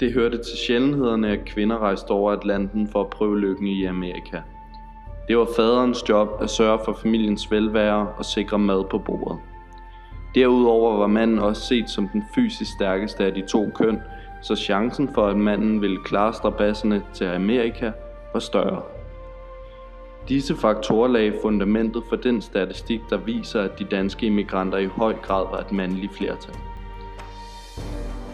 Det hørte til sjældenhederne, at kvinder rejste over Atlanten for at prøve lykken i Amerika. Det var faderens job at sørge for familiens velvære og sikre mad på bordet. Derudover var manden også set som den fysisk stærkeste af de to køn, så chancen for, at manden ville klare strabasserne til Amerika, var større. Disse faktorer lagde fundamentet for den statistik, der viser, at de danske immigranter i høj grad var et mandligt flertal.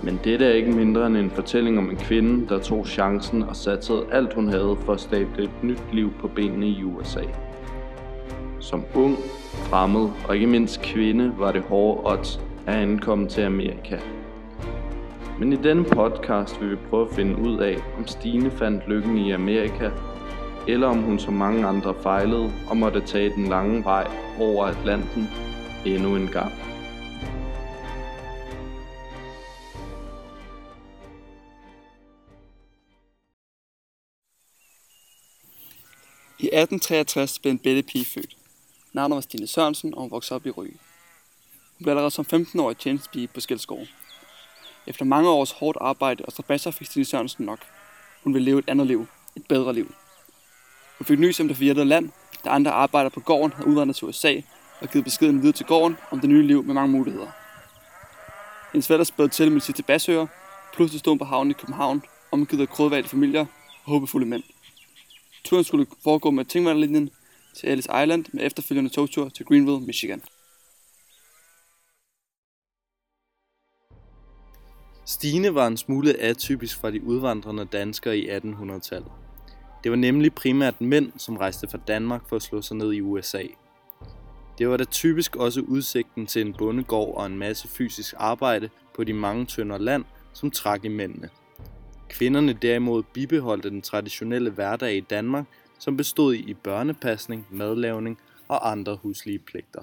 Men dette er ikke mindre end en fortælling om en kvinde, der tog chancen og satsede alt hun havde for at stable et nyt liv på benene i USA. Som ung, fremmed og ikke mindst kvinde var det hårde odds at ankomme til Amerika. Men i denne podcast vil vi prøve at finde ud af, om Stine fandt lykken i Amerika, eller om hun som mange andre fejlede og måtte tage den lange vej over Atlanten endnu en gang. I 1863 blev en bette pige født. Navnet var Stine Sørensen, og hun voksede op i Ryge. Hun blev allerede som 15-årig tjenestepige på Skelskov. Efter mange års hårdt arbejde og strabasser fik Stine Sørensen nok. Hun ville leve et andet liv. Et bedre liv. Hun fik nys om det forjættede land, da andre arbejdere på gården havde udvandret til USA og givet beskeden videre til gården om det nye liv med mange muligheder. Hendes fætter spædte til med sit tilbasøger, pludselig stod hun på havnen i København, omgivet af krødvalgte familier og håbefulde mænd. Turen skulle foregå med Tingvandlinjen til Ellis Island med efterfølgende togtur til Greenville, Michigan. Stine var en smule atypisk fra de udvandrende danskere i 1800-tallet. Det var nemlig primært mænd, som rejste fra Danmark for at slå sig ned i USA. Det var da typisk også udsigten til en bondegård og en masse fysisk arbejde på de mange tønder land, som trak i mændene. Kvinderne derimod bibeholdte den traditionelle hverdag i Danmark, som bestod i børnepasning, madlavning og andre huslige pligter.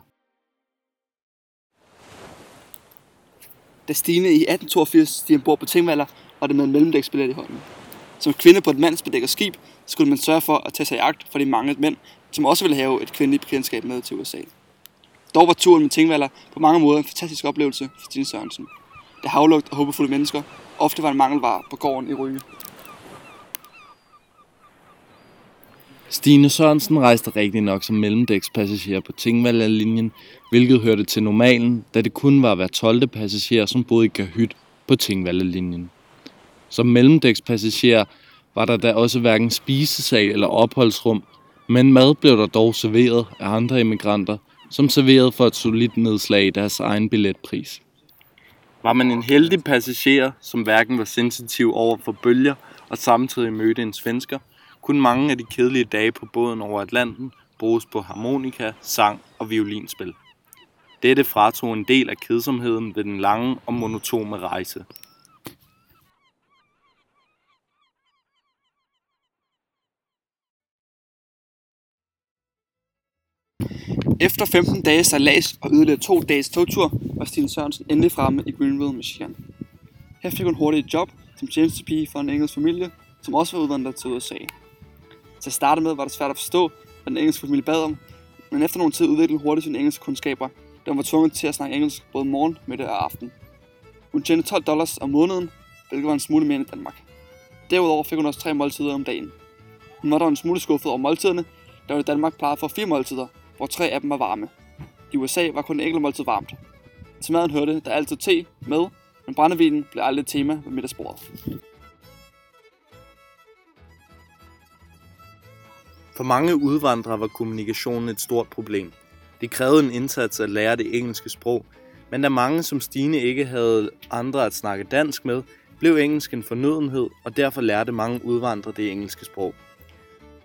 Da Stine i 1882 stiger ombord på Tingvaller, var det med en mellemdæksbillet i hånden. Som kvinde på et mandsbedækket skib, skulle man sørge for at tage sig i agt for de mange mænd, som også ville have et kvindeligt bekendtskab med til USA. Dog var turen med Tingvaller på mange måder en fantastisk oplevelse for Stine Sørensen. Det havlugt og håbefulde mennesker ofte var en mangelvare på gården i Ryge. Stine Sørensen rejste rigtig nok som mellemdækspassager på Tingvalla-linjen, hvilket hørte til normalen, da det kun var hver 12. passager, som boede i Kahyt på Tingvalla-linjen. Som mellemdækspassager var der da også hverken spisesal eller opholdsrum, men mad blev der dog serveret af andre immigranter, som serverede for et solidt nedslag i deres egen billetpris. Var man en heldig passager, som hverken var sensitiv over for bølger og samtidig mødte en svensker, kunne mange af de kedelige dage på båden over Atlanten bruges på harmonika, sang og violinspil. Dette fratog en del af kedsomheden ved den lange og monotone rejse. Efter 15 dages sejlads og yderligere to dages togtur, var Stine Sørensen endelig fremme i Greenville, Michigan. Her fik hun hurtigt et job som tjenestepige for en engelsk familie, som også var udvandret til USA. Til at starte med var det svært at forstå, hvad den engelske familie bad om, men efter nogen tid udviklede hun hurtigt sine engelske kundskaber, da hun var tvunget til at snakke engelsk både morgen, middag og aften. Hun tjente 12 dollars om måneden, hvilket var en smule mere end i Danmark. Derudover fik hun også tre måltider om dagen. Hun var dog en smule skuffet over måltiderne, da hun i Danmark plejede for fire måltider, hvor tre af dem var varme. I USA var kun enkelt måltid varmt. Til maden hørte der altid te med, men brændevinen blev aldrig et tema ved middagsbordet. For mange udvandrere var kommunikationen et stort problem. Det krævede en indsats at lære det engelske sprog, men da mange som Stine ikke havde andre at snakke dansk med, blev engelsk en fornødenhed, og derfor lærte mange udvandrere det engelske sprog.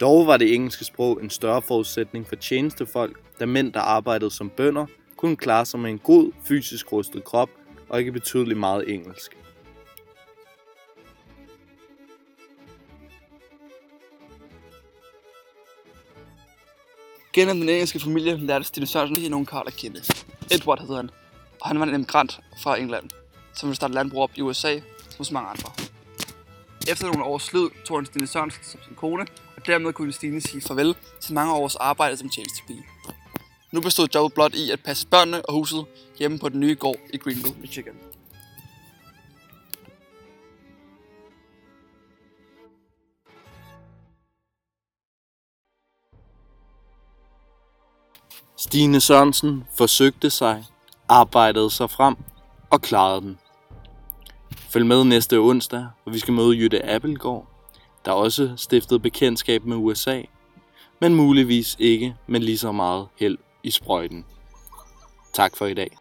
Dog var det engelske sprog en større forudsætning for tjenestefolk, da mænd, der arbejdede som bønder, kunne klare sig med en god fysisk rustet krop og ikke betydeligt meget engelsk. Gennem den engelske familie lærte Stine Sørensen ikke nogen Karl at kende. Edward hed han, og han var en emigrant fra England, som ville starte landbrug op i USA, som så mange andre. Efter nogle års slid tog han Stine Sørensen som sin kone, og dermed kunne Stine sige farvel til mange års arbejde som tjenestepige. Nu bestod jobbet blot i at passe børnene og huset hjemme på den nye gård i Greenville, Michigan. Stine Sørensen forsøgte sig, arbejdede sig frem og klarede den. Følg med næste onsdag, hvor vi skal møde Jytte Appelgaard der også stiftede bekendtskab med USA, men muligvis ikke med lige så meget held i sprøjten. Tak for i dag.